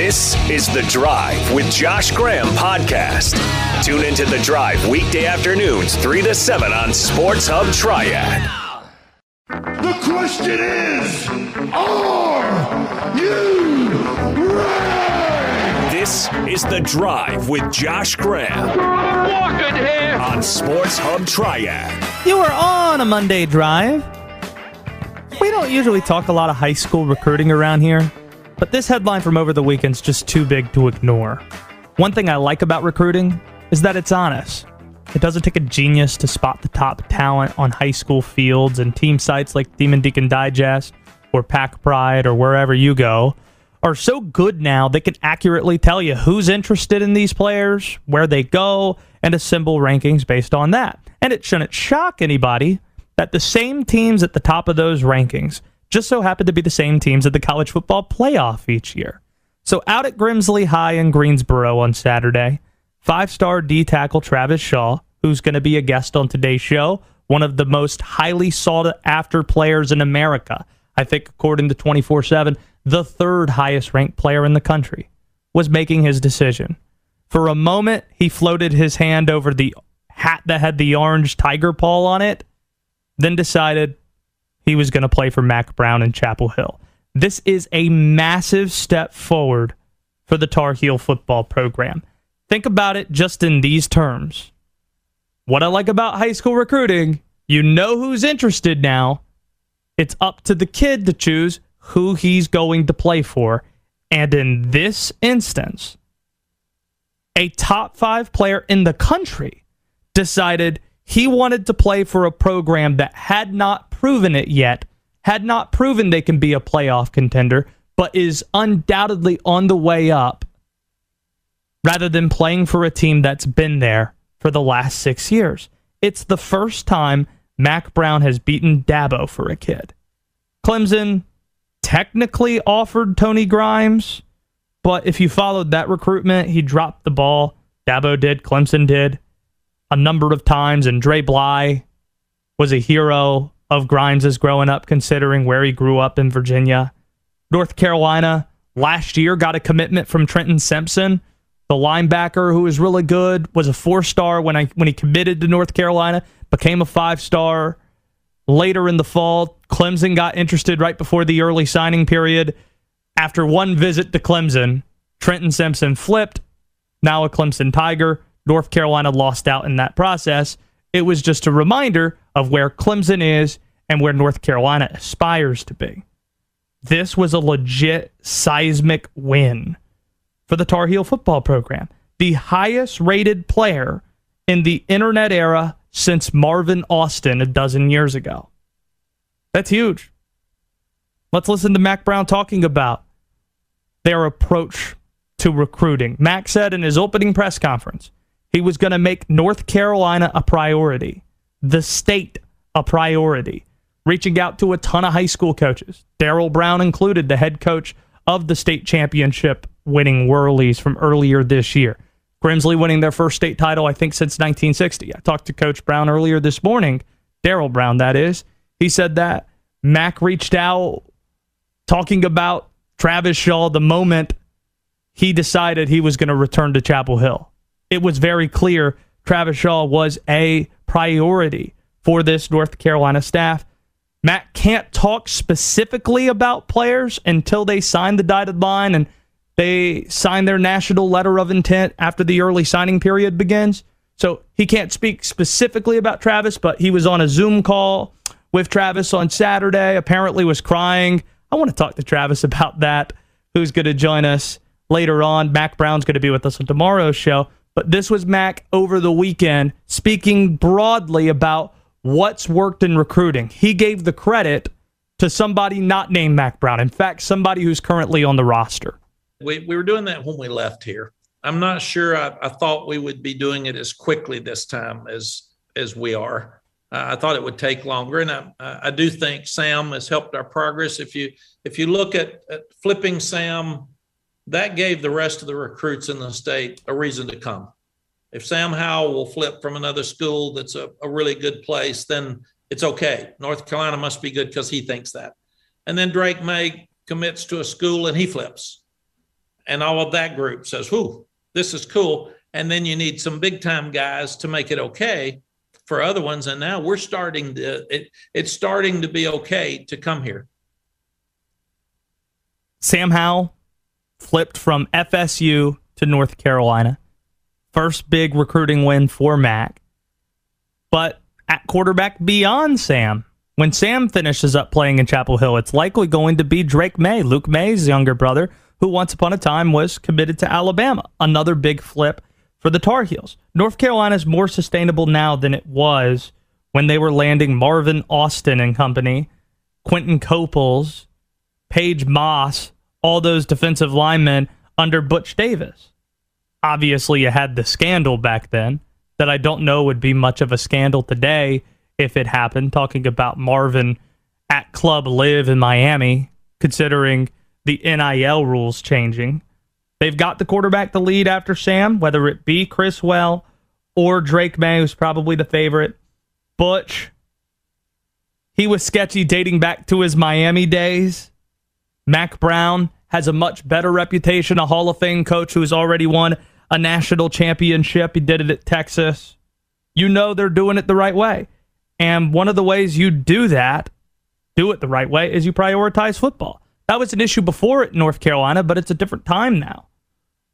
This is The Drive with Josh Graham podcast. Tune into The Drive weekday afternoons, 3 to 7 on Sports Hub Triad. The question is Are you ready? This is The Drive with Josh Graham Walking here. on Sports Hub Triad. You are on a Monday drive. We don't usually talk a lot of high school recruiting around here, but this headline from over the weekend's just too big to ignore. One thing I like about recruiting is that it's honest. It doesn't take a genius to spot the top talent on high school fields and team sites like Demon Deacon Digest or Pack Pride or wherever you go are so good now they can accurately tell you who's interested in these players, where they go, and assemble rankings based on that. And it shouldn't shock anybody that the same teams at the top of those rankings just so happen to be the same teams at the college football playoff each year. So out at Grimsley High in Greensboro on Saturday, five star D tackle Travis Shaw, who's going to be a guest on today's show, one of the most highly sought after players in America. I think, according to 24 7, the third highest ranked player in the country, was making his decision. For a moment, he floated his hand over the hat that had the orange tiger paw on it, then decided he was going to play for Mack Brown in Chapel Hill. This is a massive step forward for the Tar Heel football program. Think about it just in these terms. What I like about high school recruiting, you know who's interested now. It's up to the kid to choose who he's going to play for. And in this instance, a top five player in the country decided he wanted to play for a program that had not proven it yet, had not proven they can be a playoff contender, but is undoubtedly on the way up, rather than playing for a team that's been there for the last six years. It's the first time Mack Brown has beaten Dabo for a kid. Clemson technically offered Tony Grimes, but if you followed that recruitment, he dropped the ball. Dabo did, Clemson did a number of times, and Dre Bly was a hero of Grimes' is growing up, considering where he grew up in Virginia. North Carolina last year got a commitment from Trenton Simpson, the linebacker who was really good, was a four star when I when he committed to North Carolina, became a five star. Later in the fall, Clemson got interested right before the early signing period. After one visit to Clemson, Trenton Simpson flipped, now a Clemson Tiger. North Carolina lost out in that process. It was just a reminder of where Clemson is and where North Carolina aspires to be. This was a legit seismic win for the Tar Heel football program. The highest rated player in the internet era since Marvin Austin a dozen years ago. That's huge. Let's listen to Mack Brown talking about their approach to recruiting. Mack said in his opening press conference he was going to make North Carolina a priority, the state a priority, reaching out to a ton of high school coaches. Daryl Brown included, the head coach of the state championship winning Whirlies from earlier this year. Grimsley winning their first state title, I think, since 1960. I talked to Coach Brown earlier this morning, Daryl Brown, that is. He said that Mack reached out talking about Travis Shaw the moment he decided he was going to return to Chapel Hill. It was very clear Travis Shaw was a priority for this North Carolina staff. Matt can't talk specifically about players until they sign the dotted line and they sign their national letter of intent after the early signing period begins. So he can't speak specifically about Travis, but he was on a Zoom call with Travis on Saturday, apparently was crying. I want to talk to Travis about that, who's going to join us later on. Mack Brown's going to be with us on tomorrow's show. But this was Mack over the weekend speaking broadly about what's worked in recruiting. He gave the credit to somebody not named Mack Brown. In fact, somebody who's currently on the roster. We, we were doing that when we left here. I'm not sure I, I thought we would be doing it as quickly this time as as we are. Uh, I thought it would take longer, and I, I do think Sam has helped our progress. If you if you look at, at flipping Sam, that gave the rest of the recruits in the state a reason to come. If Sam Howell will flip from another school that's a, a really good place, then it's okay. North Carolina must be good because he thinks that. And then Drake Maye commits to a school and he flips. and all of that group says, "Whoo, this is cool." And then you need some big time guys to make it okay for other ones. And now we're starting to it, it's starting to be okay to come here. Sam Howell flipped from FSU to North Carolina. First big recruiting win for Mack. But at quarterback beyond Sam, when Sam finishes up playing in Chapel Hill, it's likely going to be Drake Maye, Luke Maye's younger brother, who once upon a time was committed to Alabama. Another big flip for the Tar Heels. North Carolina is more sustainable now than it was when they were landing Marvin Austin and company, Quinton Coples, Paige Moss, all those defensive linemen under Butch Davis. Obviously, you had the scandal back then that I don't know would be much of a scandal today if it happened, talking about Marvin at Club Live in Miami, considering the NIL rules changing. They've got the quarterback to lead after Sam, whether it be Criswell or Drake Maye, who's probably the favorite. Butch, he was sketchy dating back to his Miami days. Mack Brown has a much better reputation, a Hall of Fame coach who's already won a national championship. He did it at Texas. You know they're doing it the right way. And one of the ways you do that, do it the right way, is you prioritize football. That was an issue before at North Carolina, but it's a different time now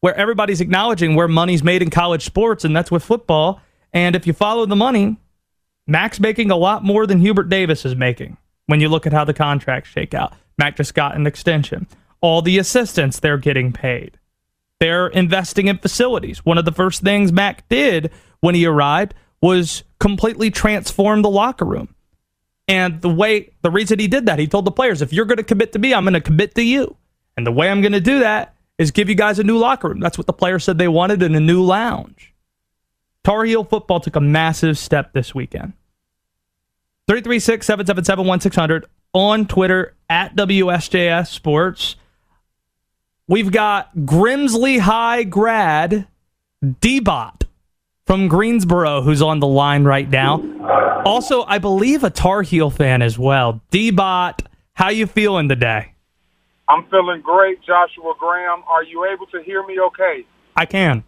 where everybody's acknowledging where money's made in college sports, and that's with football. And if you follow the money, Mack's making a lot more than Hubert Davis is making when you look at how the contracts shake out. Mack just got an extension. All the assistants they're getting paid. They're investing in facilities. One of the first things Mack did when he arrived was completely transform the locker room. And the way, the reason he did that, he told the players, if you're going to commit to me, I'm going to commit to you. And the way I'm going to do that is give you guys a new locker room. That's what the players said they wanted in a new lounge. Tar Heel football took a massive step this weekend. 336 777 1600 on Twitter at WSJS Sports. We've got Grimsley High grad D-Bot from Greensboro who's on the line right now. Also, I believe a Tar Heel fan as well. D-Bot, how you feeling today? I'm feeling great, Joshua Graham. Are you able to hear me okay? I can.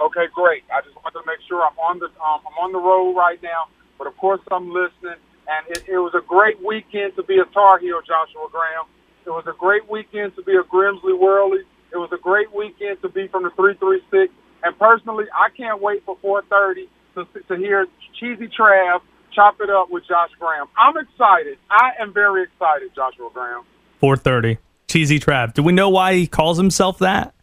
Okay, great. I just wanted to make sure I'm on the um, I'm on the road right now, but of course I'm listening. And it, it was a great weekend to be a Tar Heel, Joshua Graham. It was a great weekend to be a Grimsley Whirly. It was a great weekend to be from the 336. And personally, I can't wait for 4:30 to to hear Cheesy Trav chop it up with Josh Graham. I'm excited. I am very excited, Joshua Graham. 4:30. Cheesy Trav. Do we know why he calls himself that?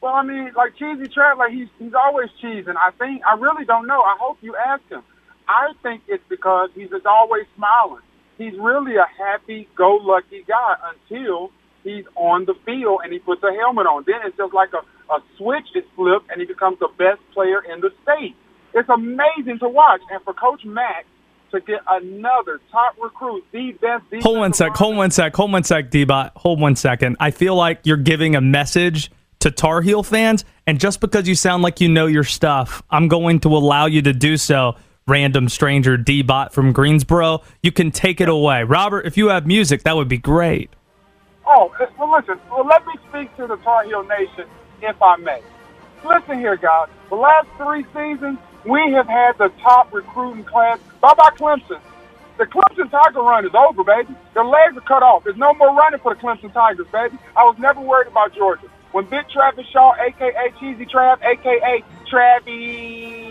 Well, I mean, like Cheesy Trav, like he's he's always cheesing. I think I really don't know. I hope you ask him. I think it's because he's always smiling. He's really a happy-go-lucky guy until he's on the field and he puts a helmet on. Then it's just like a, a switch is flipped and he becomes the best player in the state. It's amazing to watch. And for Coach Mack to get another top recruit, the best. Hold one sec. Hold one sec. Hold one sec, D-Bot. Hold one second. I feel like you're giving a message to Tar Heel fans, and just because you sound like you know your stuff, I'm going to allow you to do so. Random stranger D-Bot from Greensboro. You can take it away. Robert, if you have music, that would be great. Oh, well, listen. Well, let me speak to the Tar Heel Nation, if I may. Listen here, guys. The last three seasons, we have had the top recruiting class. Bye bye, Clemson. The Clemson Tiger run is over, baby. Their legs are cut off. There's no more running for the Clemson Tigers, baby. I was never worried about Georgia. When Big Travis Shaw, aka Cheesy Trav, aka Travie,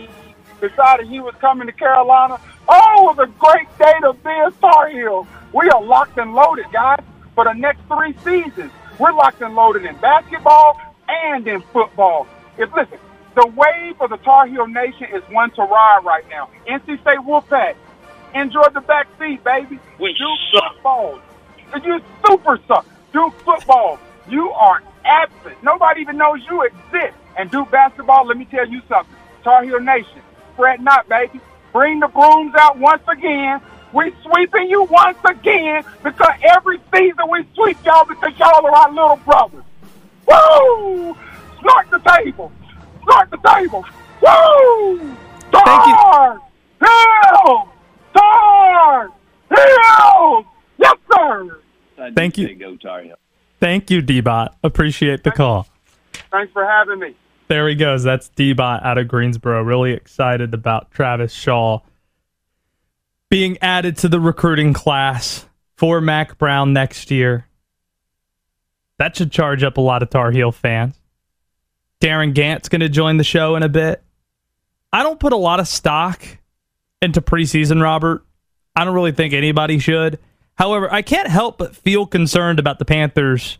decided he was coming to Carolina, oh, it was a great day to be a Tar Heel. We are locked and loaded, guys, for the next three seasons. We're locked and loaded in basketball and in football. If listen, the wave of the Tar Heel Nation is one to ride right now. NC State Wolfpack, enjoy the back seat, baby. We Do suck. football. You super suck. Do football. You are absent. Nobody even knows you exist. And do basketball, let me tell you something. Tar Heel Nation, fret not, baby. Bring the brooms out once again. We're sweeping you once again because every season we sweep y'all because y'all are our little brothers. Woo! Snort the table. Snort the table. Woo! Thank you. Tar! Hill! Tar! Hill! Yes, sir! Thank you. Go Tar Thank you, D-Bot. Appreciate the call. Thanks for having me. There he goes. That's D-Bot out of Greensboro. Really excited about Travis Shaw being added to the recruiting class for Mack Brown next year. That should charge up a lot of Tar Heel fans. Darin Gantt's going to join the show in a bit. I don't put a lot of stock into preseason, Robert. I don't really think anybody should. However, I can't help but feel concerned about the Panthers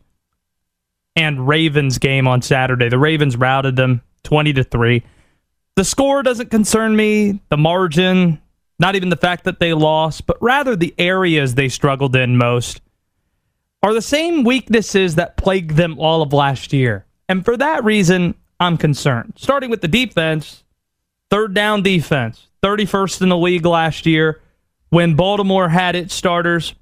and Ravens game on Saturday. The Ravens routed them 20 to 3. The score doesn't concern me, the margin, not even the fact that they lost, but rather the areas they struggled in most are the same weaknesses that plagued them all of last year. And for that reason, I'm concerned. Starting with the defense, third down defense, 31st in the league last year. When Baltimore had its starters,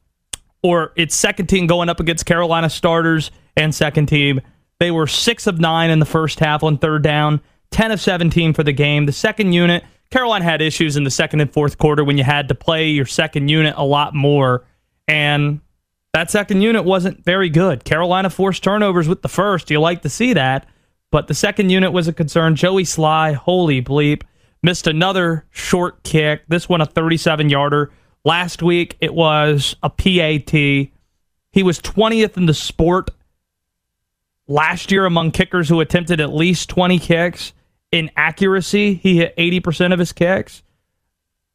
or its second team going up against Carolina starters and second team, they were 6 of 9 in the first half on third down, 10 of 17 for the game. The second unit, Carolina had issues in the second and fourth quarter when you had to play your second unit a lot more. And that second unit wasn't very good. Carolina forced turnovers with the first. You like to see that. But the second unit was a concern. Joey Slye, holy bleep, missed another short kick. This one a 37 yarder. Last week it was a PAT. He was 20th in the sport last year among kickers who attempted at least 20 kicks. In accuracy, he hit 80% of his kicks.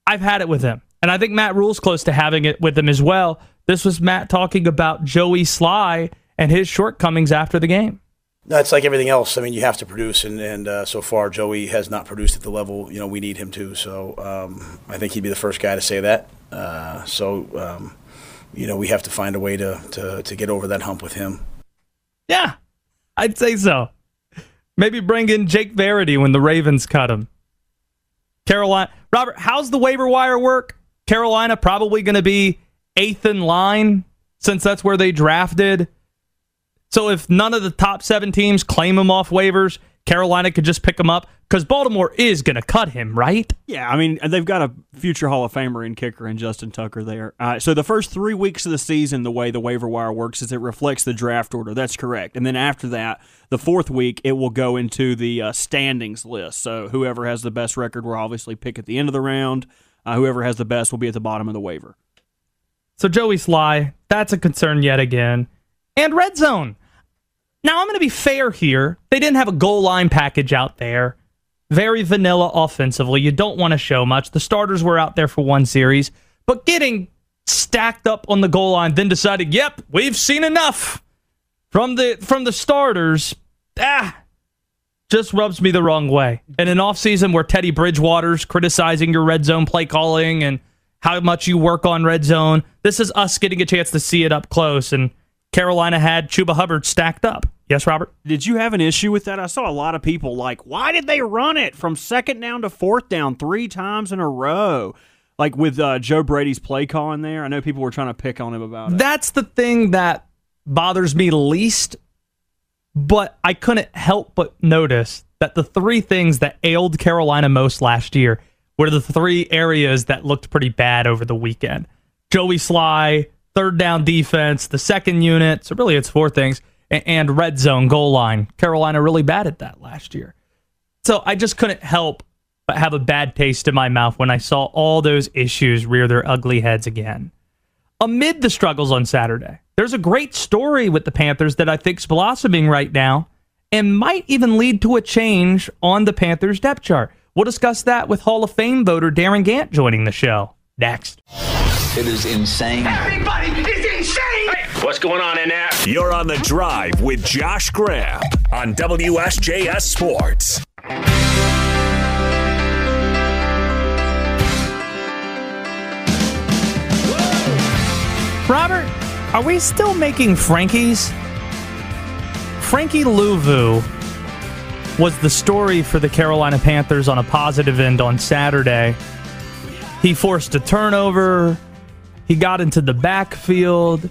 I've had it with him. And I think Matt Rhule's close to having it with him as well. This was Matt talking about Joey Slye and his shortcomings after the game. No, it's like everything else. I mean, you have to produce, and, and uh, so far, Joey has not produced at the level you know we need him to. So um, I think he'd be the first guy to say that. Uh, so um, you know, we have to find a way to, to to get over that hump with him. Yeah, I'd say so. Maybe bring in Jake Verity when the Ravens cut him. Carolina, Robert, how's the waiver wire work? Carolina probably going to be eighth in line since that's where they drafted. So if none of the top seven teams claim him off waivers, Carolina could just pick him up because Baltimore is going to cut him, right? Yeah, I mean they've got a future Hall of Famer in kicker and Justin Tucker there. Uh, so the first three weeks of the season, the way the waiver wire works is it reflects the draft order. That's correct, and then after that, the fourth week it will go into the uh, standings list. So whoever has the best record will obviously pick at the end of the round. Uh, whoever has the best will be at the bottom of the waiver. So Joey Slye, that's a concern yet again, and red zone. Now, I'm going to be fair here. They didn't have a goal line package out there. Very vanilla offensively. You don't want to show much. The starters were out there for one series, but getting stacked up on the goal line, then decided, yep, we've seen enough from the from the starters. Ah, just rubs me the wrong way. In an offseason where Teddy Bridgewater's criticizing your red zone play calling and how much you work on red zone, this is us getting a chance to see it up close and Carolina had Chuba Hubbard stacked up. Yes, Robert? Did you have an issue with that? I saw a lot of people like, why did they run it from second down to fourth down three times in a row? Like with uh, Joe Brady's play call in there. I know people were trying to pick on him about it. That's the thing that bothers me least, but I couldn't help but notice that the three things that ailed Carolina most last year were the three areas that looked pretty bad over the weekend. Joey Slye, third down defense, the second unit. So really, it's four things, and red zone goal line. Carolina really bad at that last year. So I just couldn't help but have a bad taste in my mouth when I saw all those issues rear their ugly heads again. Amid the struggles on Saturday, there's a great story with the Panthers that I think's blossoming right now and might even lead to a change on the Panthers depth chart. We'll discuss that with Hall of Fame voter Darin Gantt joining the show next. It is insane. Everybody is insane! What's going on in there? You're on the drive with Josh Graham on WSJS Sports. Robert, are we still making Frankies? Frankie Luvu was the story for the Carolina Panthers on a positive end on Saturday. He forced a turnover. He got into the backfield.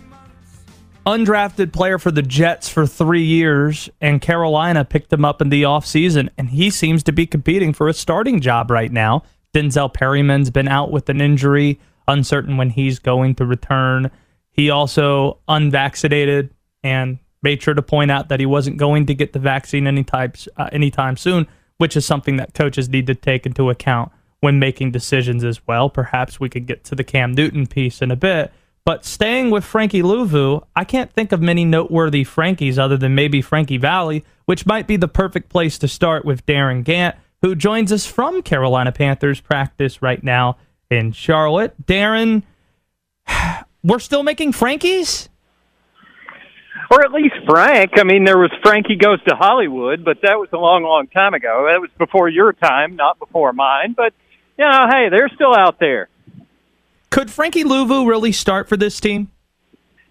Undrafted player for the Jets for three years, and Carolina picked him up in the offseason, and he seems to be competing for a starting job right now. Denzel Perryman's been out with an injury, uncertain when he's going to return. He also unvaccinated and made sure to point out that he wasn't going to get the vaccine anytime, uh, anytime soon, which is something that coaches need to take into account when making decisions as well. Perhaps we could get to the Cam Newton piece in a bit. But staying with Frankie Luvu, I can't think of many noteworthy Frankies other than maybe Frankie Valli, which might be the perfect place to start with Darin Gantt, who joins us from Carolina Panthers practice right now in Charlotte. Darin, we're still making Frankies? Or at least Frank. I mean, there was Frankie Goes to Hollywood, but that was a long, long time ago. That was before your time, not before mine. But, you know, hey, they're still out there. Could Frankie Luvu really start for this team?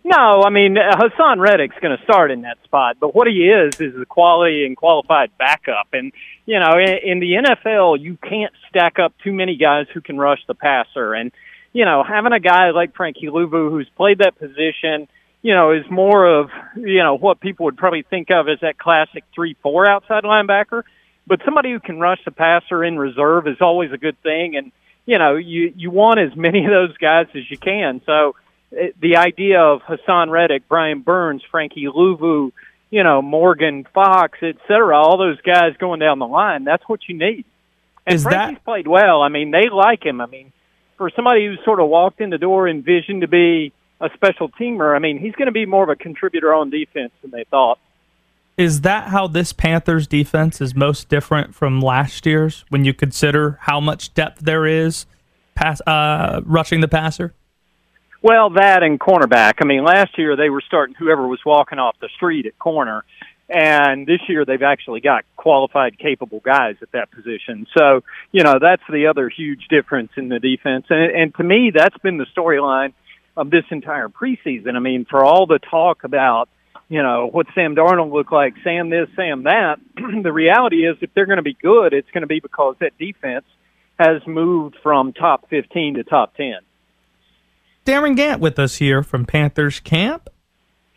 No, I mean uh, Haason Reddick's going to start in that spot, but what he is is a quality and qualified backup. And you know, in, in the NFL, you can't stack up too many guys who can rush the passer. And you know, having a guy like Frankie Luvu who's played that position, you know, is more of you know what people would probably think of as that classic three-four outside linebacker. But somebody who can rush the passer in reserve is always a good thing. And you know, you you want as many of those guys as you can. So it, the idea of Haason Reddick, Brian Burns, Frankie Luvu, you know, Morgan Fox, et cetera, all those guys going down the line, that's what you need. And Is Frankie's that- played well. I mean, they like him. I mean, for somebody who sort of walked in the door envisioned to be a special teamer, I mean, he's going to be more of a contributor on defense than they thought. Is that how this Panthers defense is most different from last year's when you consider how much depth there is pass uh, rushing the passer? Well, that and cornerback. I mean, last year they were starting whoever was walking off the street at corner, and this year they've actually got qualified, capable guys at that position. So, you know, that's the other huge difference in the defense. And, and to me, that's been the storyline of this entire preseason. I mean, for all the talk about, you know, what Sam Darnold look like, Sam this, Sam that, the reality is if they're going to be good, it's going to be because that defense has moved from top 15 to top 10. Darin Gantt with us here from Panthers Camp,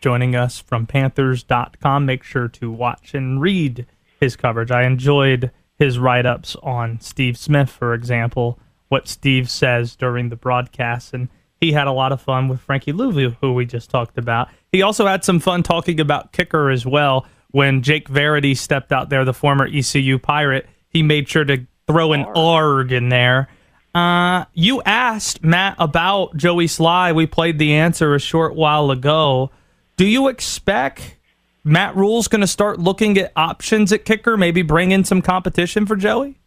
joining us from Panthers.com. Make sure to watch and read his coverage. I enjoyed his write ups on Steve Smith, for example, what Steve says during the broadcast. And he had a lot of fun with Frankie Luvu, who we just talked about. He also had some fun talking about kicker as well. When Jake Verity stepped out there, the former ECU Pirate, he made sure to throw an ARG in there. Uh, you asked Matt about Joey Slye. We played the answer a short while ago. Do you expect Matt Rhule's going to start looking at options at kicker, maybe bring in some competition for Joey?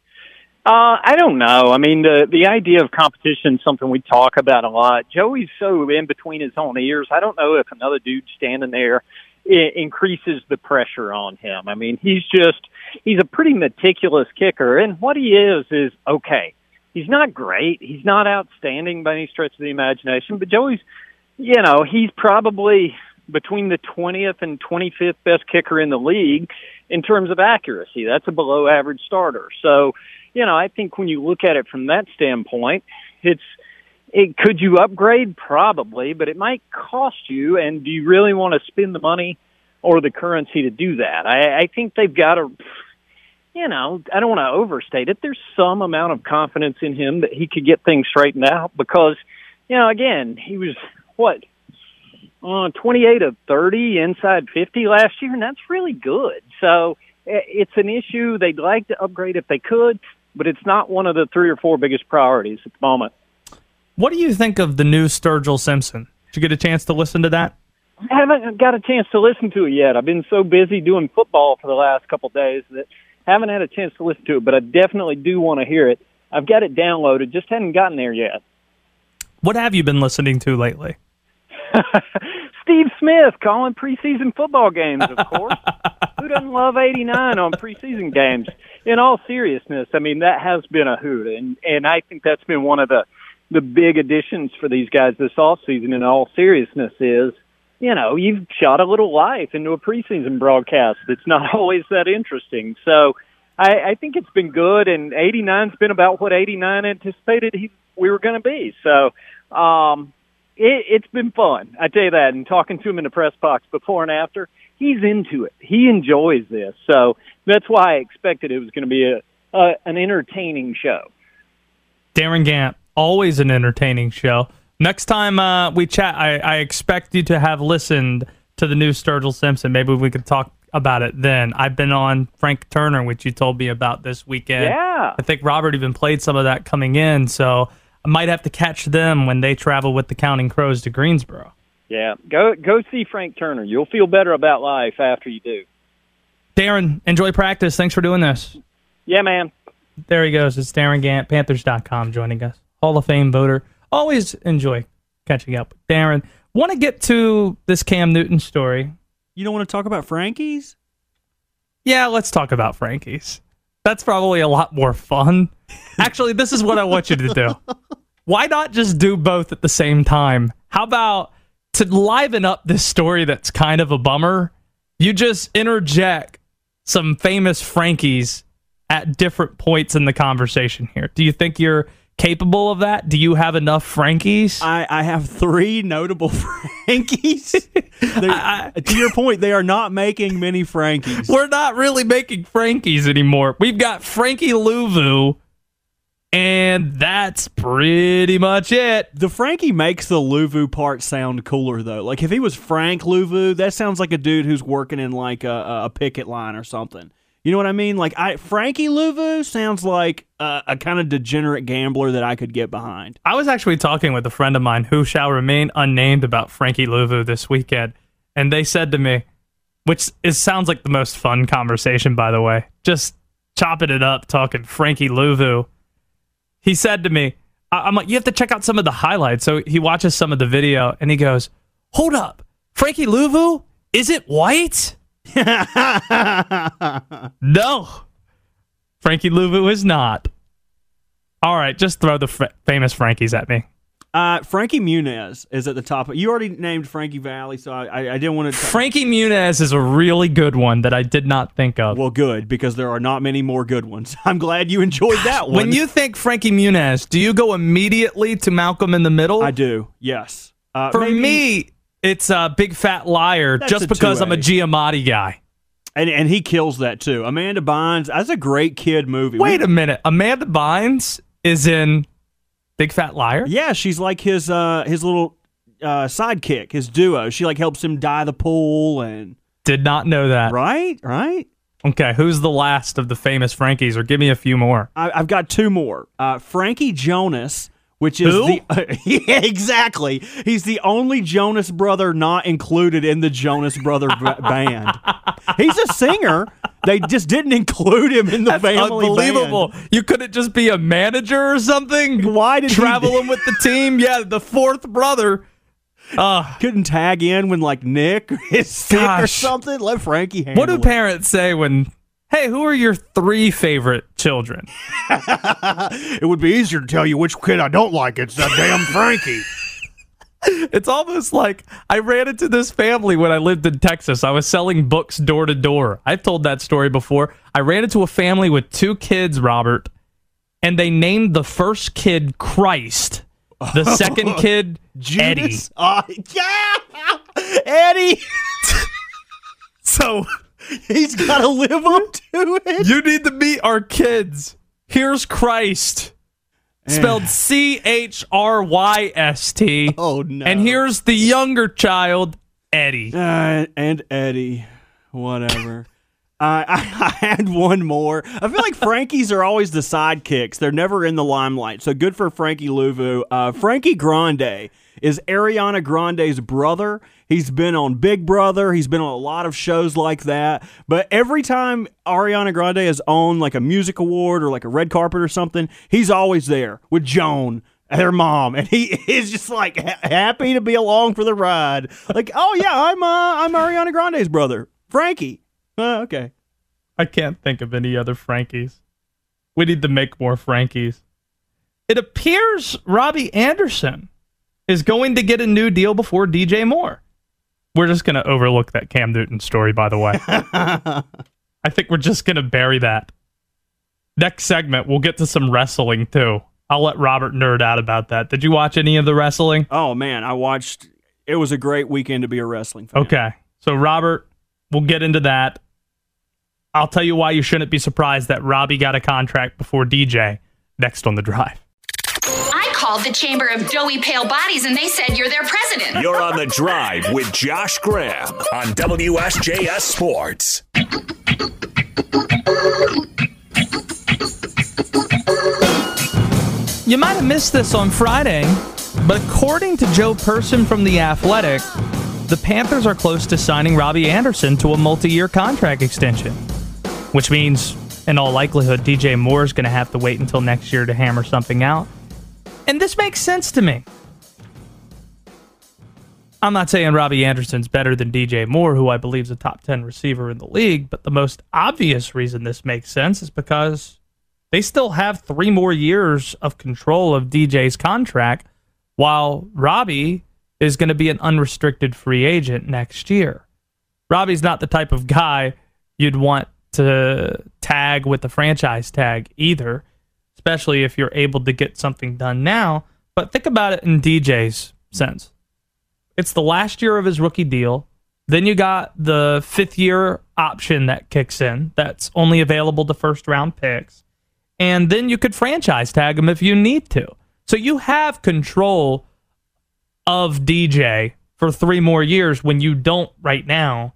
Uh, I don't know. I mean, the the idea of competition is something we talk about a lot. Joey's so in between his own ears. I don't know if another dude standing there i increases the pressure on him. I mean, he's just he's a pretty meticulous kicker, and what he is is okay. He's not great. He's not outstanding by any stretch of the imagination, but Joey's, you know, he's probably between the 20th and 25th best kicker in the league in terms of accuracy. That's a below average starter. So, you know, I think when you look at it from that standpoint, it's it could you upgrade probably, but it might cost you and do you really want to spend the money or the currency to do that? I, I think they've got to you know, I don't want to overstate it. There's some amount of confidence in him that he could get things straightened out because, you know, again, he was what uh, 28 of 30 inside 50 last year, and that's really good. So i- it's an issue they'd like to upgrade if they could, but it's not one of the three or four biggest priorities at the moment. What do you think of the new Sturgill Simpson? Did you get a chance to listen to that? I haven't got a chance to listen to it yet. I've been so busy doing football for the last couple of days that haven't had a chance to listen to it, but I definitely do want to hear it. I've got it downloaded, just hadn't gotten there yet. What have you been listening to lately? Steve Smith calling preseason football games, of course. Who doesn't love 89 on preseason games? In all seriousness, I mean, that has been a hoot. And, and I think that's been one of the, the big additions for these guys this offseason in all seriousness is, you know, you've shot a little life into a preseason broadcast. that's not always that interesting. So I, I think it's been good, and 89's been about what 89 anticipated he, we were going to be. So um, it, it's been fun. I tell you that. And talking to him in the press box before and after, he's into it. He enjoys this. So that's why I expected it was going to be a, a an entertaining show. Darin Gantt, always an entertaining show. Next time uh, we chat, I, I expect you to have listened to the new Sturgill Simpson. Maybe we could talk about it then. I've been on Frank Turner, which you told me about this weekend. Yeah. I think Robert even played some of that coming in, so I might have to catch them when they travel with the Counting Crows to Greensboro. Yeah, go go see Frank Turner. You'll feel better about life after you do. Darin, enjoy practice. Thanks for doing this. Yeah, man. There he goes. It's Darin Gantt, Panthers.com, joining us. Hall of Fame voter. Always enjoy catching up with Darin. Want to get to this Cam Newton story. You don't want to talk about Frankie's? Yeah, let's talk about Frankie's. That's probably a lot more fun. Actually, this is what I want you to do. Why not just do both at the same time? How about to liven up this story that's kind of a bummer? You just interject some famous Frankies at different points in the conversation here. Do you think you're capable of that? Do you have enough Frankies? I, I have three notable Frankies. They- I- to your point, they are not making many Frankies. We're not really making Frankies anymore. We've got Frankie Luvu, and that's pretty much it. The Frankie makes the Luvu part sound cooler though. Like if he was Frank Luvu, that sounds like a dude who's working in like a, a picket line or something. You know what I mean? Like I Frankie Luvu sounds like a, a kind of degenerate gambler that I could get behind. I was actually talking with a friend of mine who shall remain unnamed about Frankie Luvu this weekend, and they said to me, which is sounds like the most fun conversation, by the way, just chopping it up, talking Frankie Luvu. He said to me, I- I'm like, you have to check out some of the highlights. So he watches some of the video, and he goes, "Hold up, Frankie Luvu is it white." no, Frankie Luvu is not. All right, just throw the f- famous Frankies at me. Uh, Frankie Muniz is at the top. You already named Frankie Valli, so I, I, I didn't want to. Frankie Muniz is a really good one that I did not think of. well, good because there are not many more good ones. I'm glad you enjoyed that one. when you think Frankie Muniz, do you go immediately to Malcolm in the Middle? I do, yes. Uh, For maybe- me, it's a big fat liar just because I'm a 2A. Giamatti guy. and and he kills that too. Amanda Bynes, that's a great kid movie. Wait We- a minute. Amanda Bynes is in Big Fat Liar? Yeah, she's like his uh his little uh sidekick, his duo. She like helps him dye the pool and Did not know that. right, right. Okay, who's the last of the famous Frankies? Or give me a few more. I, I've got two more. Uh, Frankie Jonas, which is Who? the yeah, exactly. He's the only Jonas brother not included in the Jonas Brother b- band. He's a singer. They just didn't include him in the That's family unbelievable. band. You couldn't just be a manager or something? Why did he- traveling with the team? Yeah, the fourth brother. Uh, Couldn't tag in when like Nick is sick or something. Let Frankie handle what do it. parents say when, hey, who are your three favorite children? it would be easier to tell you which kid I don't like. It's that damn Frankie. It's almost like I ran into this family when I lived in Texas. I was selling books door to door. I've told that story before. I ran into a family with two kids, Robert, and they named the first kid Christ, the second kid Eddie. Uh, yeah, Eddie. So He's got to live up to it. you need to meet our kids. Here's Christ. Spelled C H R Y S T. Oh no. And here's the younger child, Eddie. uh, and Eddie, whatever. I, I I had one more. I feel like Frankies are always the sidekicks. They're never in the limelight. So good for Frankie Luvu. Uh, Frankie Grande is Ariana Grande's brother. He's been on Big Brother. He's been on a lot of shows like that. But every time Ariana Grande is on like a music award or like a red carpet or something, he's always there with Joan their mom, and he is just like ha- happy to be along for the ride. Like, oh yeah, I'm uh, I'm Ariana Grande's brother, Frankie. Uh, okay, I can't think of any other Frankies. We need to make more Frankies. It appears Robbie Anderson is going to get a new deal before DJ Moore. We're just going to overlook that Cam Newton story, by the way. I think we're just going to bury that. Next segment, we'll get to some wrestling too. I'll let Robert nerd out about that. Did you watch any of the wrestling? Oh man, I watched. It was a great weekend to be a wrestling fan. Okay. So, Robert, we'll get into that. I'll tell you why you shouldn't be surprised that Robbie got a contract before DJ next on the drive. I called the Chamber of Doughy Pale Bodies and they said you're their president. You're on the drive with Josh Graham on WSJS Sports. You might have missed this on Friday, but according to Joe Person from The Athletic, the Panthers are close to signing Robbie Anderson to a multi year contract extension, which means, in all likelihood, DJ Moore is going to have to wait until next year to hammer something out. And this makes sense to me. I'm not saying Robbie Anderson's better than DJ Moore, who I believe is a top 10 receiver in the league, but the most obvious reason this makes sense is because they still have three more years of control of DJ's contract, while Robbie is going to be an unrestricted free agent next year. Robbie's not the type of guy you'd want to tag with the franchise tag either, especially if you're able to get something done now. But think about it in DJ's sense. It's the last year of his rookie deal. Then you got the fifth year option that kicks in that's only available to first round picks and then you could franchise tag him if you need to. So you have control of DJ for three more years when you don't right now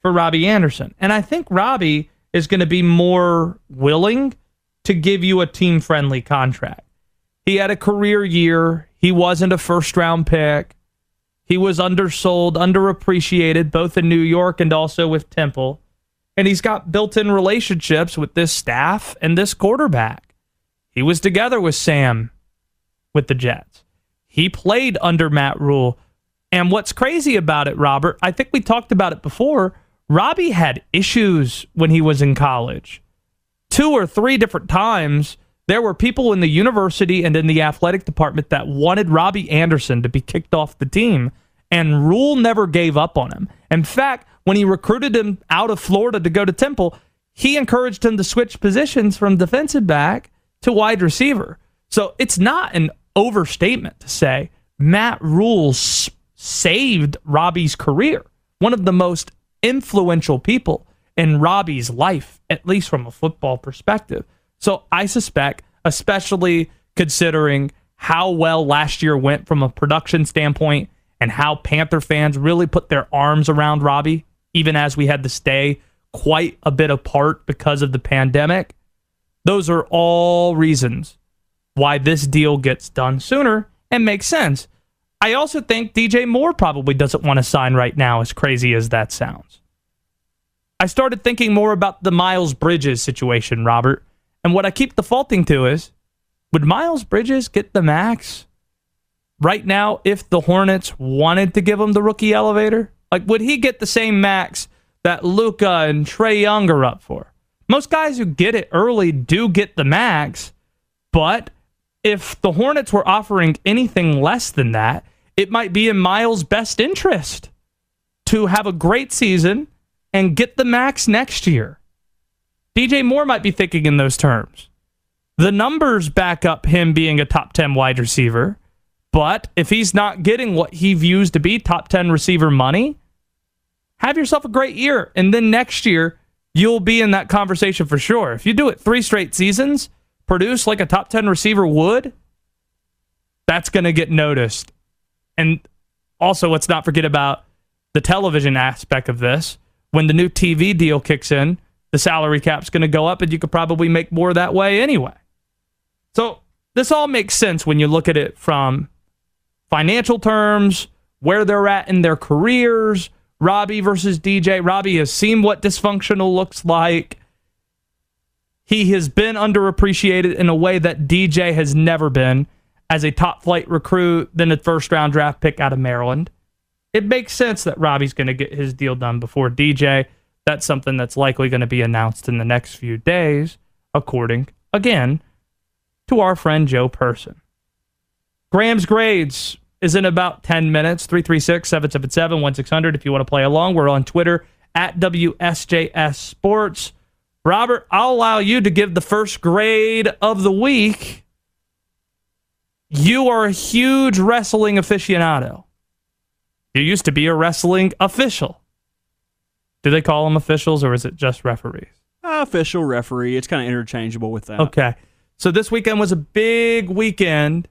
for Robbie Anderson. And I think Robbie is going to be more willing to give you a team friendly contract. He had a career year, he wasn't a first round pick. He was undersold, underappreciated, both in New York and also with Temple and he's got built in relationships with this staff and this quarterback. He was together with Sam with the Jets. He played under Matt Rhule. And what's crazy about it, Robert, I think we talked about it before. Robbie had issues when he was in college. Two or three different times, there were people in the university and in the athletic department that wanted Robbie Anderson to be kicked off the team, and Rhule never gave up on him. In fact, when he recruited him out of Florida to go to Temple, he encouraged him to switch positions from defensive back to wide receiver. So it's not an overstatement to say Matt Rhule saved Robbie's career. One of the most influential people in Robbie's life, at least from a football perspective. So I suspect, especially considering how well last year went from a production standpoint and how Panther fans really put their arms around Robbie even as we had to stay quite a bit apart because of the pandemic. Those are all reasons why this deal gets done sooner and makes sense. I also think DJ Moore probably doesn't want to sign right now, as crazy as that sounds. I started thinking more about the Miles Bridges situation, Robert, and what I keep defaulting to is would Miles Bridges get the max right now if the Hornets wanted to give him the rookie elevator? Like, would he get the same max that Luka and Trae Young are up for? Most guys who get it early do get the max, but if the Hornets were offering anything less than that, it might be in Miles' best interest to have a great season and get the max next year. DJ Moore might be thinking in those terms. The numbers back up him being a top 10 wide receiver, but if he's not getting what he views to be top 10 receiver money, have yourself a great year. And then next year, you'll be in that conversation for sure. If you do it three straight seasons, produce like a top 10 receiver would, that's going to get noticed. And also, let's not forget about the television aspect of this. When the new TV deal kicks in, the salary cap's going to go up, and you could probably make more that way anyway. So, this all makes sense when you look at it from financial terms, where they're at in their careers, Robbie versus DJ. Robbie has seen what dysfunctional looks like. He has been underappreciated in a way that DJ has never been as a top flight recruit, then a first round draft pick out of Maryland. It makes sense that Robbie's going to get his deal done before DJ. That's something that's likely going to be announced in the next few days, according, again, to our friend Joe Person. Graham's grades is in about 10 minutes. 336 777 1600 if you want to play along. We're on Twitter at WSJS Sports. Robert, I'll allow you to give the first grade of the week. You are a huge wrestling aficionado. You used to be a wrestling official. Do they call them officials or is it just referees? Uh, official referee. It's kind of interchangeable with that. Okay. So this weekend was a big weekend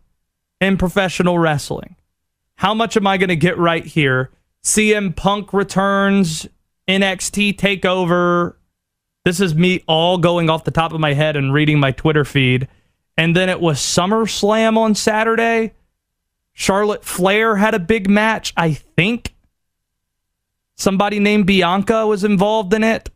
in professional wrestling. How much am I going to get right here? CM Punk returns, NXT takeover. This is me all going off the top of my head and reading my Twitter feed. And then it was SummerSlam on Saturday. Charlotte Flair had a big match, I think. Somebody named Bianca was involved in it.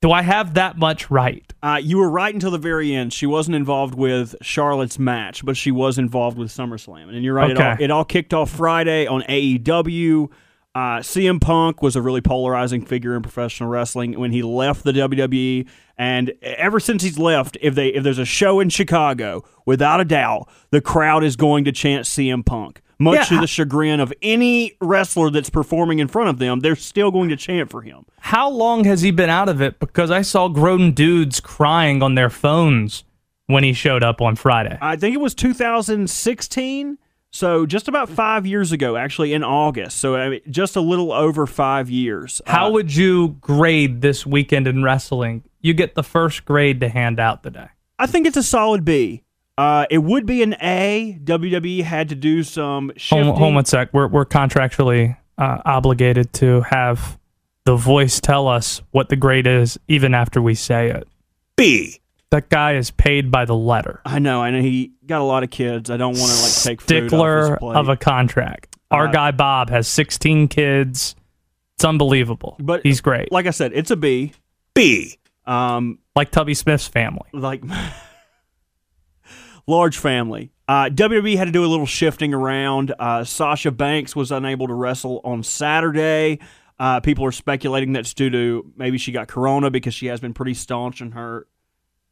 Do I have that much right? Uh, you were right until the very end. She wasn't involved with Charlotte's match, but she was involved with SummerSlam. And you're right. Okay. It, all, it all kicked off Friday on AEW. Uh, CM Punk was a really polarizing figure in professional wrestling when he left the WWE, and ever since he's left, if they if there's a show in Chicago, without a doubt, the crowd is going to chant CM Punk. Much Yeah, to the chagrin of any wrestler that's performing in front of them, they're still going to chant for him. How long has he been out of it? Because I saw grown dudes crying on their phones when he showed up on Friday. I think it was 2016. So just about five years ago, actually in August. So I mean, just a little over five years. How Uh, would you grade this weekend in wrestling? You get the first grade to hand out today. I think it's a solid B. Uh, it would be an A. WWE had to do some shifting. Hold, hold one sec. We're, we're contractually uh, obligated to have the voice tell us what the grade is even after we say it. B. That guy is paid by the letter. I know, I know he got a lot of kids. I don't want to like take food off his Stickler plate. of a contract. Our Uh, guy Bob has 16 kids. It's unbelievable. But he's great. Like I said, it's a B. B. Um, like Tubby Smith's family. like large family. Uh, WWE had to do a little shifting around. Uh, Sasha Banks was unable to wrestle on Saturday. Uh, people are speculating that's due to maybe she got corona because she has been pretty staunch in her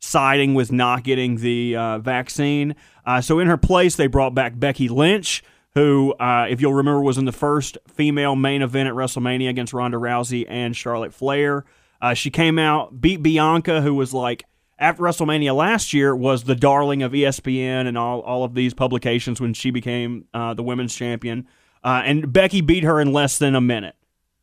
siding with not getting the uh, vaccine. Uh, so in her place, they brought back Becky Lynch, who, uh, if you'll remember, was in the first female main event at WrestleMania against Ronda Rousey and Charlotte Flair. Uh, she came out, beat Bianca, who was like after WrestleMania last year was the darling of ESPN and all, all of these publications when she became uh, the women's champion. Uh, and Becky beat her in less than a minute.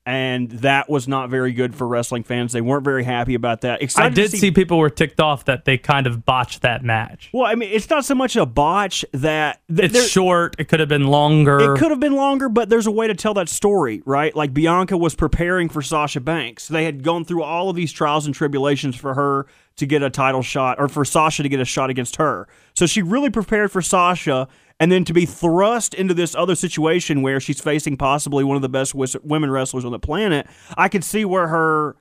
And that was not very good for wrestling fans. They weren't very happy about that. I Excited to did see people were ticked off that they kind of botched that match. Well, I mean, it's not so much a botch that th- It's short. It could have been longer. It could have been longer, but there's a way to tell that story, right? Like Bianca was preparing for Sasha Banks. They had gone through all of these trials and tribulations for her to get a title shot, or for Sasha to get a shot against her. So she really prepared for Sasha, and then to be thrust into this other situation where she's facing possibly one of the best women wrestlers on the planet. I could see where her.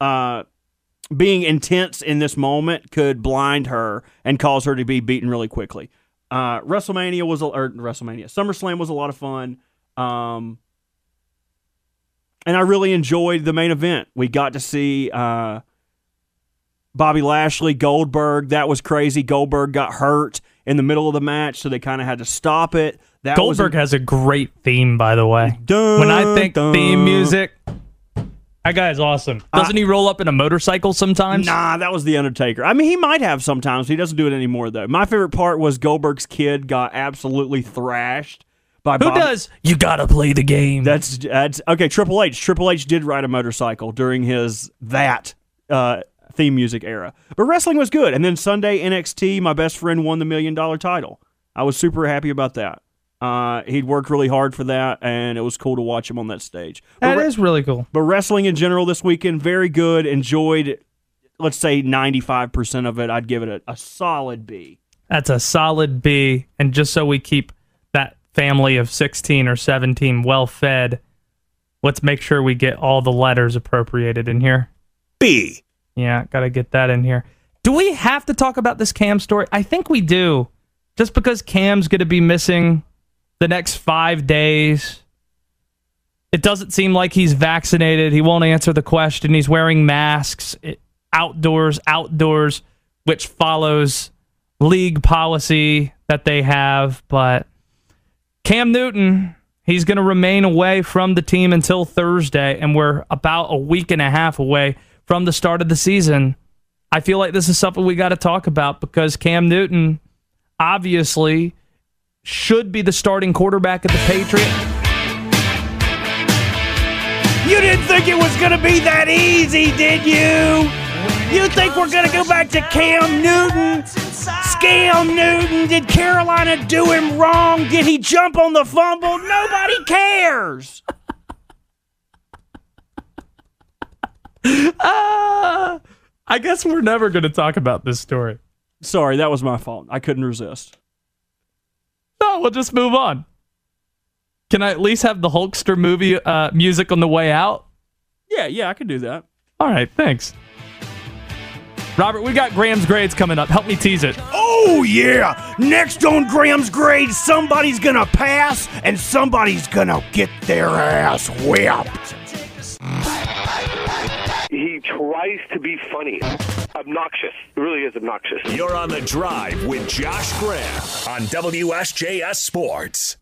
Uh, being intense in this moment could blind her and cause her to be beaten really quickly. Uh, WrestleMania was a, or WrestleMania SummerSlam was a lot of fun, um, and I really enjoyed the main event. We got to see uh, Bobby Lashley, Goldberg. That was crazy. Goldberg got hurt in the middle of the match, so they kind of had to stop it. That Goldberg a- has a great theme, by the way. Dun, when I think dun. theme music, that guy is awesome. Doesn't he roll up in a motorcycle sometimes? Nah, that was the Undertaker. I mean, he might have sometimes. He doesn't do it anymore though. My favorite part was Goldberg's kid got absolutely thrashed by Who Bob- does? You gotta play the game. That's that's okay. Triple H. Triple H did ride a motorcycle during his that uh, theme music era. But wrestling was good. And then Sunday NXT, my best friend won the million dollar title. I was super happy about that. Uh, he'd worked really hard for that, and it was cool to watch him on that stage. That But re- is really cool. but wrestling in general this weekend, very good. Enjoyed, let's say, 95% of it. I'd give it a, a solid B. That's a solid B. And just so we keep that family of 16 or 17 well fed, let's make sure we get all the letters appropriated in here. B. Yeah, got to get that in here. Do we have to talk about this Cam story? I think we do. Just because Cam's to be missing the next five days, it doesn't seem like he's vaccinated. He won't answer the question. He's wearing masks it, outdoors, outdoors, which follows league policy that they have. But Cam Newton, he's going to remain away from the team until Thursday, and we're about a week and a half away from the start of the season. I feel like this is something we got to talk about because Cam Newton obviously should be the starting quarterback of the Patriots. You didn't think it was going to be that easy, did you? You think we're going to go back to Cam Newton Scam Newton. Did Carolina do him wrong? Did he jump on the fumble? Nobody cares. Ah, I guess we're never going to talk about this story. Sorry, that was my fault. I couldn't resist. No, we'll just move on. Can I at least have the Hulkster movie uh, music on the way out? Yeah, yeah, I could do that. All right, thanks. Robert, we got Graham's grades coming up. Help me tease it. Oh, yeah. Next on Graham's grades, somebody's going to pass and somebody's going to get their ass whipped. He tries to be funny. Obnoxious. It really is obnoxious. You're on the drive with Josh Graham on WSJS Sports.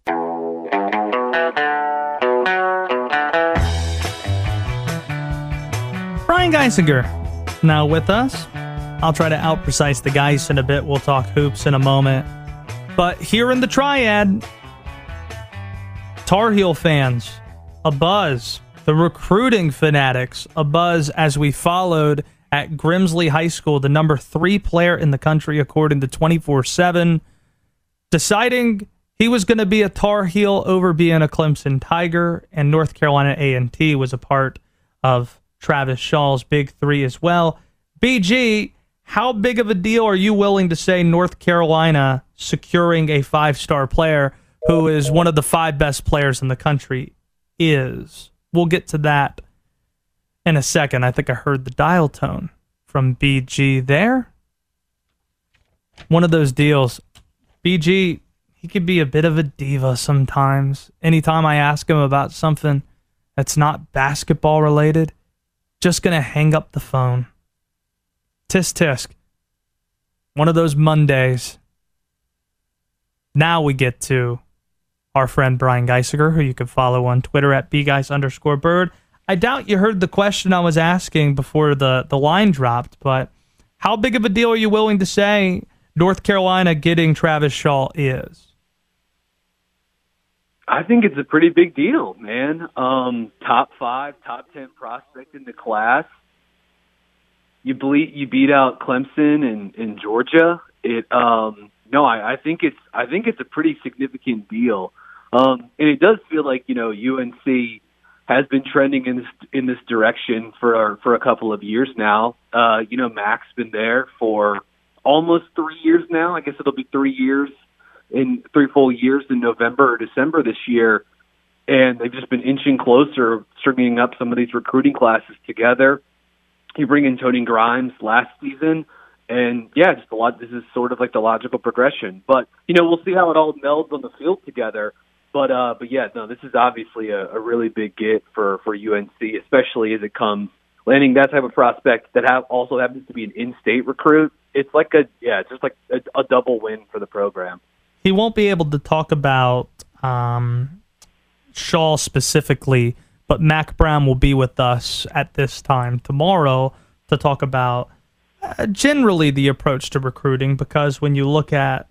Brian Geisinger now with us. I'll try to out precise the Geis in a bit. We'll talk hoops in a moment. But here in the triad, Tar Heel fans, a buzz. The recruiting fanatics, a buzz as we followed at Grimsley High School, the number three player in the country, according to 24 7, deciding he was going to be a Tar Heel over being a Clemson Tiger, and North Carolina A&T was a part of Travis Shaw's big three as well. BG, how big of a deal are you willing to say North Carolina securing a five star player who is one of the five best players in the country is? We'll get to that in a second. I think I heard the dial tone from BG there. One of those deals. BG, he could be a bit of a diva sometimes. Anytime I ask him about something that's not basketball related, just going to hang up the phone. Tisk tisk. One of those Mondays. Now we get to our friend Brian Geisinger, who you can follow on Twitter at bgeis underscore bird. I doubt you heard the question I was asking before the, the line dropped, but how big of a deal are you willing to say North Carolina getting Travis Shaw is? I think it's a pretty big deal, man. Um, top five, top ten prospect in the class. You beat you beat out Clemson and, and Georgia. It um, no, I, I think it's I think it's a pretty significant deal, um, and it does feel like you know UNC has been trending in this in this direction for for a couple of years now. Uh, you know, Mack's been there for almost three years now. I guess it'll be three years in three full years in November or December this year, and they've just been inching closer, stringing up some of these recruiting classes together. You bring in Tony Grimes last season, and yeah, just a lot. This is sort of like the logical progression, but you know, we'll see how it all melds on the field together. But uh, but yeah, no, this is obviously a, a really big get for for UNC, especially as it comes landing that type of prospect that have also happens to be an in-state recruit. It's like a yeah, just like a, a double win for the program he won't be able to talk about um, Shaw specifically, but Mack Brown will be with us at this time tomorrow to talk about uh, generally the approach to recruiting. Because when you look at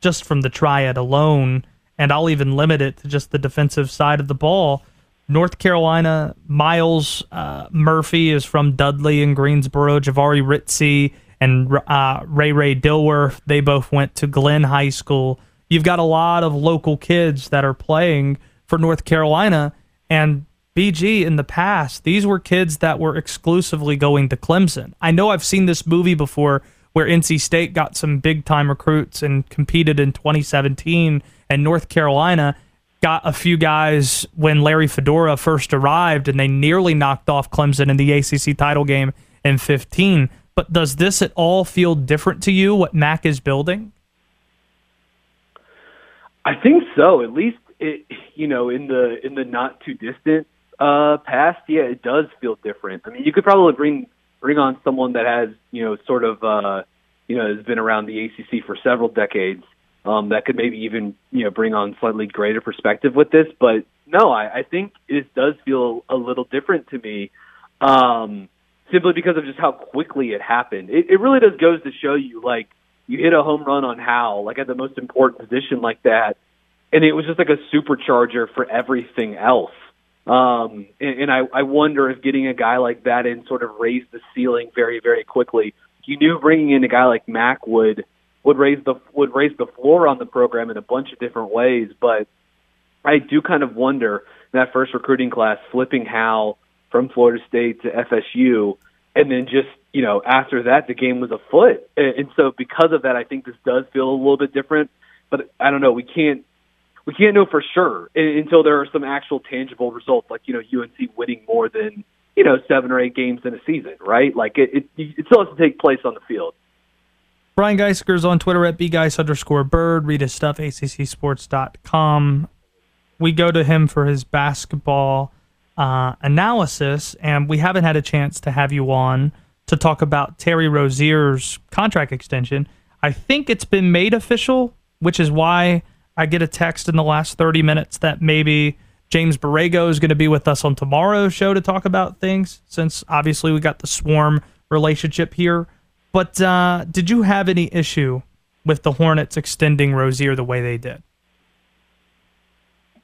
just from the triad alone, and I'll even limit it to just the defensive side of the ball. North Carolina, Myles uh, Murphy is from Dudley in Greensboro. Jahvaree Ritzie and uh, Ray Ray Dilworth, they both went to Glenn High School you've got a lot of local kids that are playing for North Carolina. And BG in the past, these were kids that were exclusively going to Clemson. I know I've seen this movie before where NC State got some big time recruits and competed in 2017, and North Carolina got a few guys when Larry Fedora first arrived, and they nearly knocked off Clemson in the ACC title game in 15. But does this at all feel different to you, what Mack is building? I think so. At least it, you know, in the in the not too distant uh, past, yeah, it does feel different. I mean, you could probably bring bring on someone that has you know sort of uh, you know has been around the ACC for several decades. Um, that could maybe even you know bring on slightly greater perspective with this. But no, I, I think it does feel a little different to me, um, simply because of just how quickly it happened. It, it really does goes to show you like you hit a home run on Howell, like at the most important position like that, and it was just like a supercharger for everything else. Um, and, and I, I wonder if getting a guy like that in sort of raised the ceiling very, very quickly. You knew bringing in a guy like Mack would would raise the would raise the floor on the program in a bunch of different ways. But I do kind of wonder that first recruiting class, flipping Howell from Florida State to FSU, and then just you know after that the game was afoot, and so because of that, I think this does feel a little bit different. But I don't know, we can't we can't know for sure until there are some actual tangible results, like you know UNC winning more than you know seven or eight games in a season, right? Like it, it, it still has to take place on the field. Brian Geisinger's on Twitter at bgeis underscore bird. Read his stuff, accsports.com. We go to him for his basketball uh, analysis, and we haven't had a chance to have you on to talk about Terry Rozier's contract extension. I think it's been made official, which is why I get a text in the last 30 minutes that maybe James Borrego is going to be with us on tomorrow's show to talk about things, since obviously we got the swarm relationship here. But uh, did you have any issue with the Hornets extending Rozier the way they did?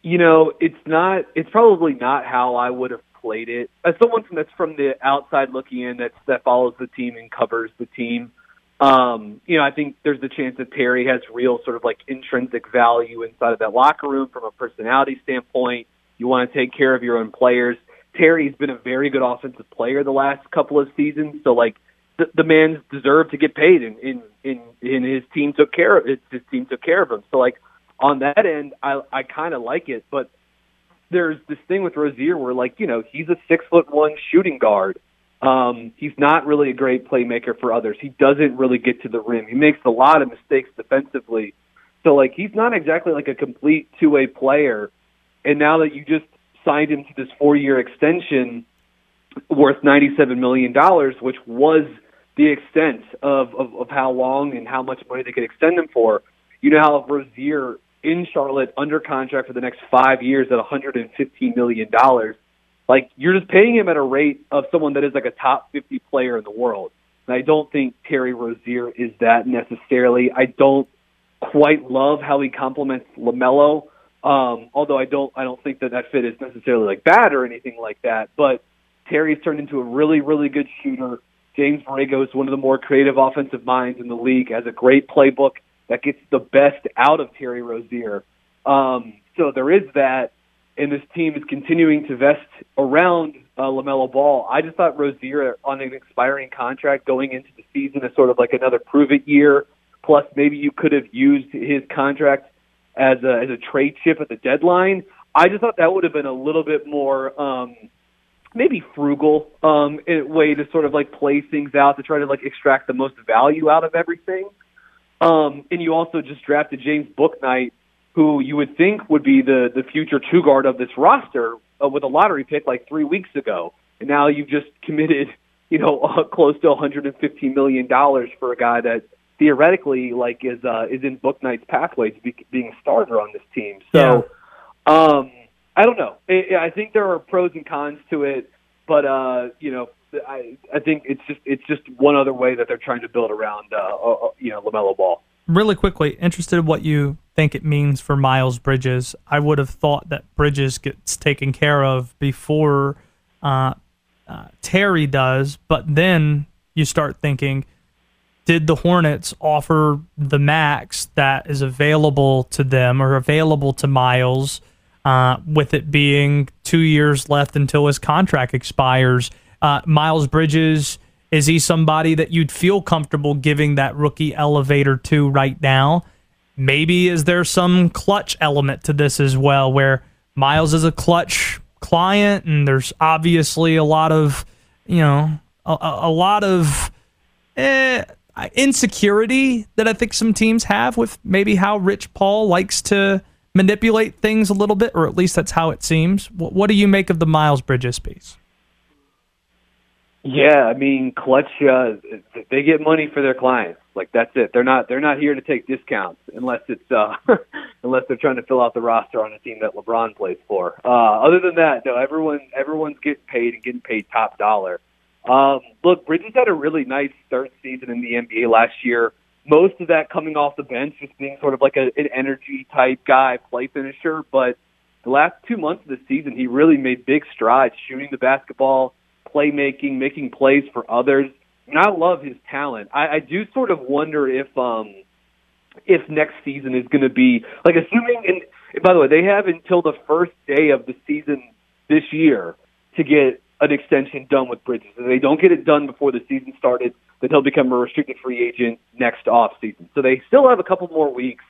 You know, it's not. It's probably not how I would have played it. As someone that's from the outside looking in, that's that follows the team and covers the team. Um, you know, I think there's the chance that Terry has real sort of like intrinsic value inside of that locker room from a personality standpoint. You want to take care of your own players. Terry's been a very good offensive player the last couple of seasons, so like the, the man's deserved to get paid, and in in in his team took care of his team took care of him. So like on that end, I I kind of like it, but there's this thing with Rozier where like you know he's a six foot one shooting guard um, he's not really a great playmaker for others. He doesn't really get to the rim. He makes a lot of mistakes defensively. So like he's not exactly like a complete two way player. And now that you just signed him to this four year extension worth ninety seven million dollars, which was the extent of, of, of how long and how much money they could extend him for, you know how Rozier in Charlotte under contract for the next five years at $115 million like you're just paying him at a rate of someone that is like a top 50 player in the world. And I don't think Terry Rozier is that necessarily. I don't quite love how he complements LaMelo. Um, although I don't, I don't think that that fit is necessarily like bad or anything like that. But Terry's turned into a really, really good shooter. James Borrego is one of the more creative offensive minds in the league. Has a great playbook that gets the best out of Terry Rozier. Um, so there is that and this team is continuing to vest around uh, LaMelo Ball. I just thought Rozier on an expiring contract going into the season is sort of like another prove it year. Plus, maybe you could have used his contract as a, as a trade chip at the deadline. I just thought that would have been a little bit more, um, maybe frugal um, way to sort of like play things out to try to like extract the most value out of everything. Um, and you also just drafted James Bouknight, who you would think would be the the future two guard of this roster uh, with a lottery pick like three weeks ago, and now you've just committed, you know, uh, close to 150 million dollars for a guy that theoretically like is uh, is in Bouknight's pathway to be, being a starter on this team. So, yeah. um, I don't know. I, think there are pros and cons to it, but uh, you know, I I think it's just it's just one other way that they're trying to build around uh, uh you know LaMelo Ball really quickly, interested in what you think it means for Miles Bridges. I would have thought that Bridges gets taken care of before uh, uh, Terry does, but then you start thinking, did the Hornets offer the max that is available to them or available to Miles, uh, with it being two years left until his contract expires? Uh, Miles Bridges is he somebody that you'd feel comfortable giving that rookie elevator to right now? Maybe is there some clutch element to this as well, where Miles is a Klutch client, and there's obviously a lot of, you know, a, a lot of eh, insecurity that I think some teams have with maybe how Rich Paul likes to manipulate things a little bit, or at least that's how it seems. What, what do you make of the Miles Bridges piece? Yeah, I mean, Klutch uh, they get money for their clients. Like that's it. They're not they're not here to take discounts unless it's uh unless they're trying to fill out the roster on a team that LeBron plays for. Uh other than that, no, everyone everyone's getting paid and getting paid top dollar. Um look, Bridges had a really nice third season in the NBA last year. Most of that coming off the bench, just being sort of like a, an energy type guy, play finisher, but the last two months of the season he really made big strides shooting the basketball playmaking, making plays for others. And I love his talent. I, I do sort of wonder if um if next season is going to be like assuming. And, by the way, they have until the first day of the season this year to get an extension done with Bridges. If they don't get it done before the season started, then he'll become a restricted free agent next off season. So they still have a couple more weeks.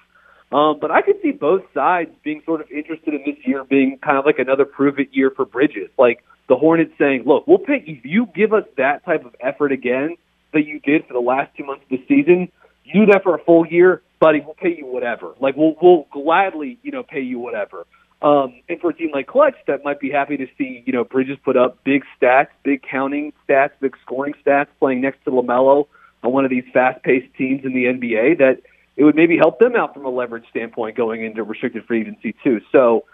Um, but I could see both sides being sort of interested in this year being kind of like another prove it year for Bridges. Like the Hornets saying, look, we'll pay if you give us that type of effort again that you did for the last two months of the season, you do that for a full year, buddy, we'll pay you whatever. Like we'll we'll gladly, you know, pay you whatever. Um, and for a team like Klutch that might be happy to see, you know, Bridges put up big stats, big counting stats, big scoring stats, playing next to LaMelo on one of these fast-paced teams in the NBA, that it would maybe help them out from a leverage standpoint going into restricted free agency too. So,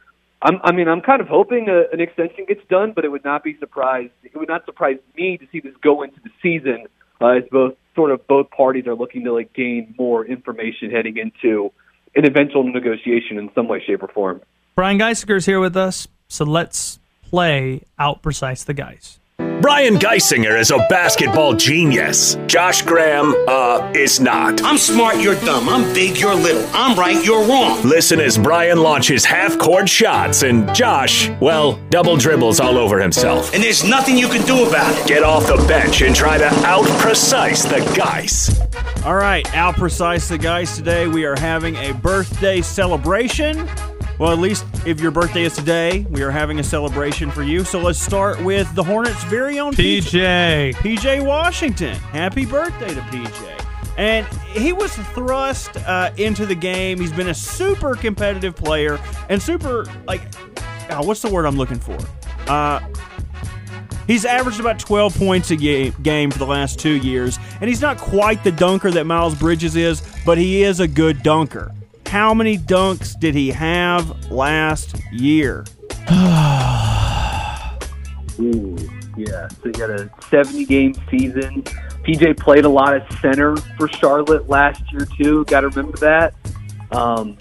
I'm, I mean, I'm kind of hoping a, an extension gets done, but it would not be surprised. It would not surprise me to see this go into the season uh, as both sort of both parties are looking to like gain more information heading into an eventual negotiation in some way, shape, or form. Brian Geisinger's here with us, so let's play out precise the Geis. Brian Geisinger is a basketball genius. Josh Graham, uh, is not. I'm smart, you're dumb. I'm big, you're little. I'm right, you're wrong. Listen as Brian launches half court shots and Josh, well, double dribbles all over himself. And there's nothing you can do about it. Get off the bench and try to out precise the Geis. All right, out precise the Geis today. We are having a birthday celebration. Well, at least if your birthday is today, we are having a celebration for you. So let's start with the Hornets' very own PJ. PJ Washington. Happy birthday to PJ. And he was thrust uh, into the game. He's been a super competitive player and super, like, oh, what's the word I'm looking for? Uh, He's averaged about 12 points a game, game for the last two years, and he's not quite the dunker that Miles Bridges is, but he is a good dunker. How many dunks did he have last year? Ooh, yeah. So he got a 70 game season. PJ played a lot of center for Charlotte last year too. Got to remember that. Um,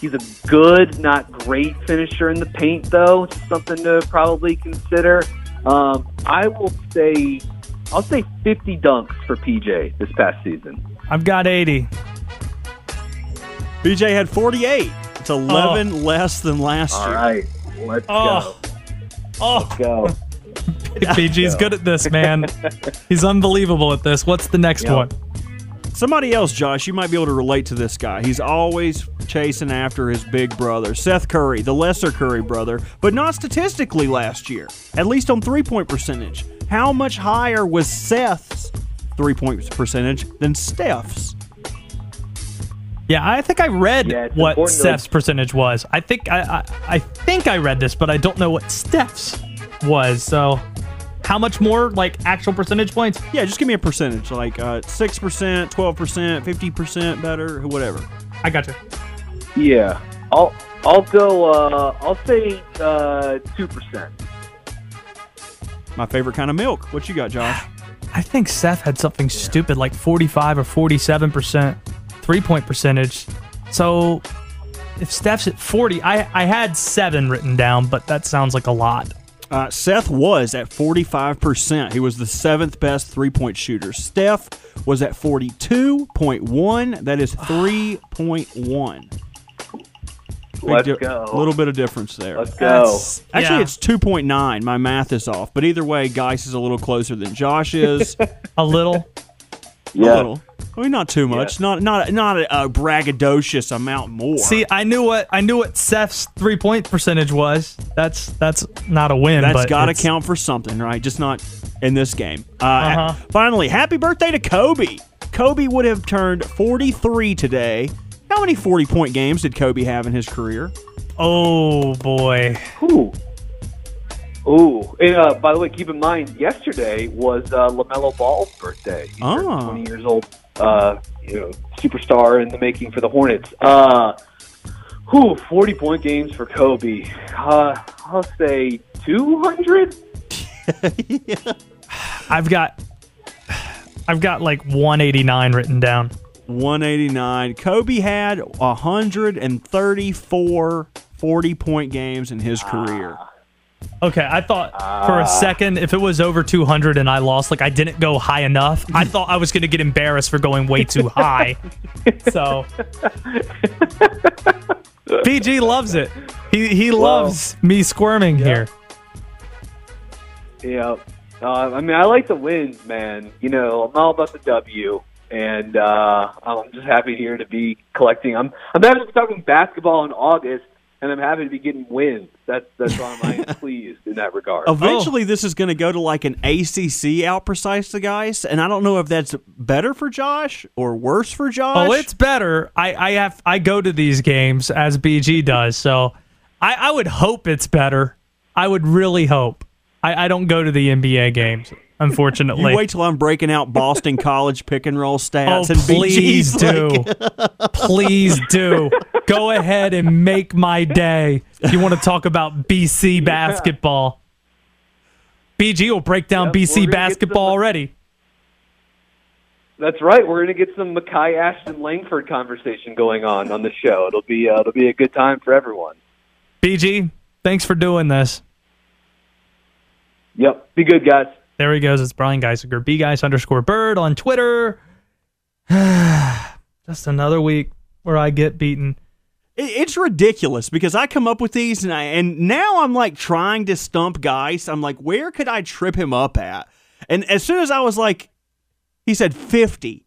he's a good, not great finisher in the paint though. Something to probably consider. Um, I will say, I'll say 50 dunks for PJ this past season. I've got 80. PJ had 48. It's 11 oh. less than last All year. All right, let's oh. go. Oh, let's go. PG's good at this, man. He's unbelievable at this. What's the next yep. one? Somebody else, Josh, you might be able to relate to this guy. He's always chasing after his big brother, Seth Curry, the lesser Curry brother, but not statistically last year, at least on three point percentage. How much higher was Seth's three point percentage than Steph's? Yeah, I think I read yeah, what Steph's percentage was. I think I, I I think I read this, but I don't know what Steph's was. So how much more like actual percentage points? Yeah, just give me a percentage, like uh, six percent, twelve percent, fifty percent, better, whatever. I got you. Yeah, I'll I'll go. Uh, I'll say uh, two percent. My favorite kind of milk. What you got, Josh? I think Seth had something stupid like forty-five or forty-seven percent three-point percentage. So if Steph's at forty, I I had seven written down, but that sounds like a lot. Uh, Seth was at 45%. He was the seventh best three point shooter. Steph was at 42.1. That is 3.1. Let's di- go. A little bit of difference there. Let's go. That's, actually, yeah. it's 2.9. My math is off. But either way, Geis is a little closer than Josh is. a little. Yeah. A little. I mean, not too much. Yeah. Not not not a, a, braggadocious amount more. See, I knew what I knew what Seth's three point percentage was. That's that's not a win. That's got to count for something, right? Just not in this game. Uh, uh-huh. Finally, happy birthday to Kobe. Kobe would have turned 43 today. How many 40 point games did Kobe have in his career? Oh boy. Ooh. Ooh, and uh, by the way, keep in mind, yesterday was uh, Lamelo Ball's birthday. He's oh. 20 years old. Uh, you know, superstar in the making for the Hornets. Uh, whew, 40 point games for Kobe. Uh, I'll say 200. yeah. I've got, I've got like 189 written down. 189. Kobe had 134 40 point games in his career. Okay, I thought for a Ah. second if it was over 200 and I lost, like I didn't go high enough, I thought I was going to get embarrassed for going way too high. so BG loves it. He he loves me squirming here. Yeah. Uh, I mean, I like the wins, man. You know, I'm all about the W, and uh, I'm just happy here to be collecting. I'm I'm happy to be talking basketball in August, and I'm happy to be getting wins. That's that's why I'm pleased in that regard. Eventually, oh. this is going to go to like an ACC out precise the Geis, and I don't know if that's better for Josh or worse for Josh. Oh, it's better. I, I have I go to these games as BG does, so I, I would hope it's better. I would really hope. I, I don't go to the NBA games, unfortunately. You wait till I'm breaking out Boston College pick and roll stats. Oh, and please BG's do. like- please do. Go ahead and make my day. You want to talk about BC basketball? BG will break down Yep, BC basketball some- already. That's right. We're going to get some Makai Ashton Langford conversation going on on the show. It'll be uh, it'll be a good time for everyone. BG, thanks for doing this. Yep. Be good, guys. There he goes. It's Brian Geisinger, B Guys underscore Bird on Twitter. Just another week where I get beaten. It's ridiculous because I come up with these and I and now I'm like trying to stump Geis. I'm like, where could I trip him up at? And as soon as I was like, he said 50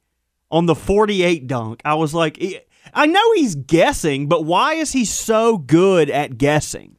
on the 48 dunk. I was like, I know he's guessing, but why is he so good at guessing?